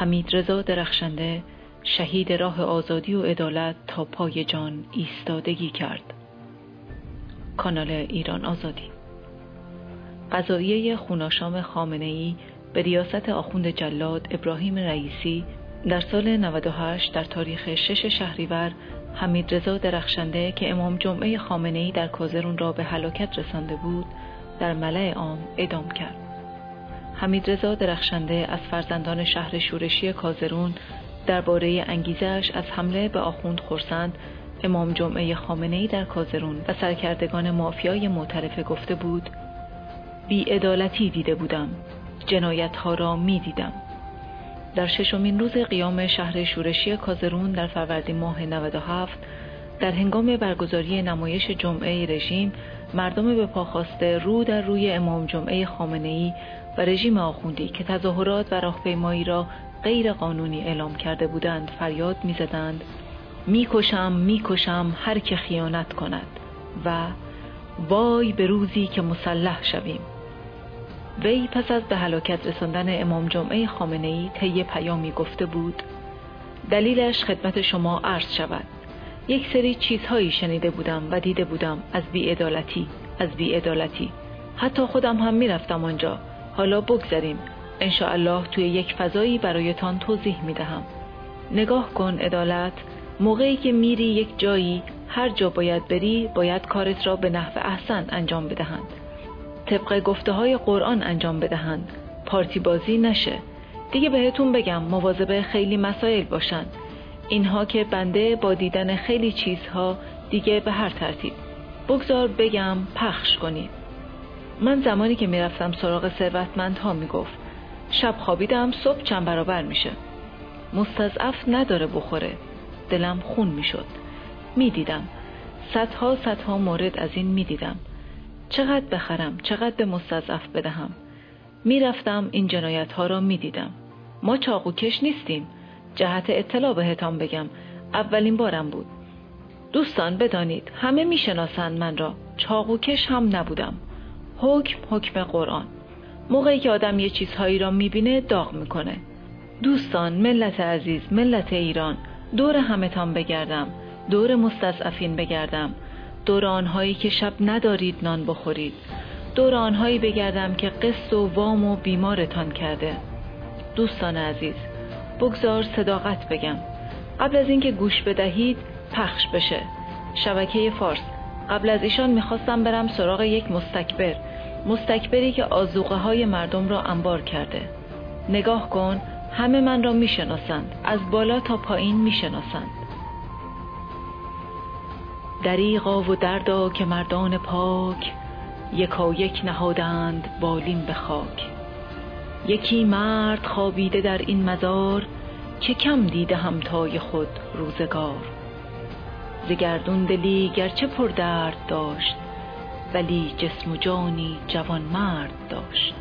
حمید رضا درخشنده شهید راه آزادی و عدالت تا پای جان ایستادگی کرد کانال ایران آزادی قضاییه خوناشام خامنه ای به ریاست آخوند جلاد ابراهیم رئیسی در سال 98 در تاریخ 6 شهریور حمید رضا درخشنده که امام جمعه خامنه ای در کازرون را به هلاکت رسانده بود در ملع عام ادام کرد. حمید رضا درخشنده از فرزندان شهر شورشی کازرون درباره انگیزش از حمله به آخوند خورسند امام جمعه خامنه ای در کازرون و سرکردگان مافیای معترفه گفته بود بی دیده بودم جنایت ها را می دیدم. در ششمین روز قیام شهر شورشی کازرون در فروردین ماه 97 در هنگام برگزاری نمایش جمعه رژیم مردم به پاخواسته رو در روی امام جمعه خامنه ای و رژیم آخوندی که تظاهرات و راهپیمایی را غیر قانونی اعلام کرده بودند فریاد می‌زدند. می‌کشم می‌کشم هر که خیانت کند و وای به روزی که مسلح شویم. وی پس از به هلاکت رساندن امام جمعه خامنه ای طی پیامی گفته بود دلیلش خدمت شما عرض شود. یک سری چیزهایی شنیده بودم و دیده بودم از بیعدالتی از بیعدالتی. حتی خودم هم می‌رفتم آنجا. حالا بگذریم. الله توی یک فضایی برایتان توضیح می دهم. نگاه کن عدالت. موقعی که میری یک جایی هر جا باید بری باید کارت را به نحو احسن انجام بدهند. طبق گفته های قرآن انجام بدهند. پارتی بازی نشه. دیگه بهتون بگم مواظب خیلی مسائل باشند اینها که بنده با دیدن خیلی چیزها دیگه به هر ترتیب. بگذار بگم پخش کنید من زمانی که می‌رفتم سراغ ثروتمندها می‌گفت شب خوابیدم صبح چند برابر میشه. مستضعف نداره بخوره. دلم خون می‌شد. می‌دیدم. صدها صدها مورد از این می‌دیدم. چقدر بخرم چقدر به مستضعف بدهم. می‌رفتم این جنایت ها را می‌دیدم. ما چاقوکش نیستیم. جهت اطلاع بهتان بگم. اولین بارم بود. دوستان بدانید همه می‌شناسند من را. چاقوکش هم نبودم. حکم حکم قرآن. موقعی که آدم یه چیزهایی را می‌بینه داغ می‌کنه. دوستان ملت عزیز ملت ایران دور همتان بگردم. دور مستضعفین بگردم. دور آنهایی که شب ندارید نان بخورید. دور آنهایی بگردم که قسط و وام و بیمارتان کرده. دوستان عزیز بگذار صداقت بگم. قبل از اینکه گوش بدهید پخش بشه. شبکه فارس. قبل از ایشان می‌خواستم برم سراغ یک مستکبر. مستکبری که آزوقه های مردم را انبار کرده. نگاه کن همه من را می‌شناسند. از بالا تا پایین می‌شناسند. دریغا و دردا که مردان پاک یکا یک نهادند بالین به خاک. یکی مرد خوابیده در این مزار که کم دیده همتای خود روزگار. زگردون دلی گرچه پر درد داشت ولی جسم و جانی جوان مرد داشت.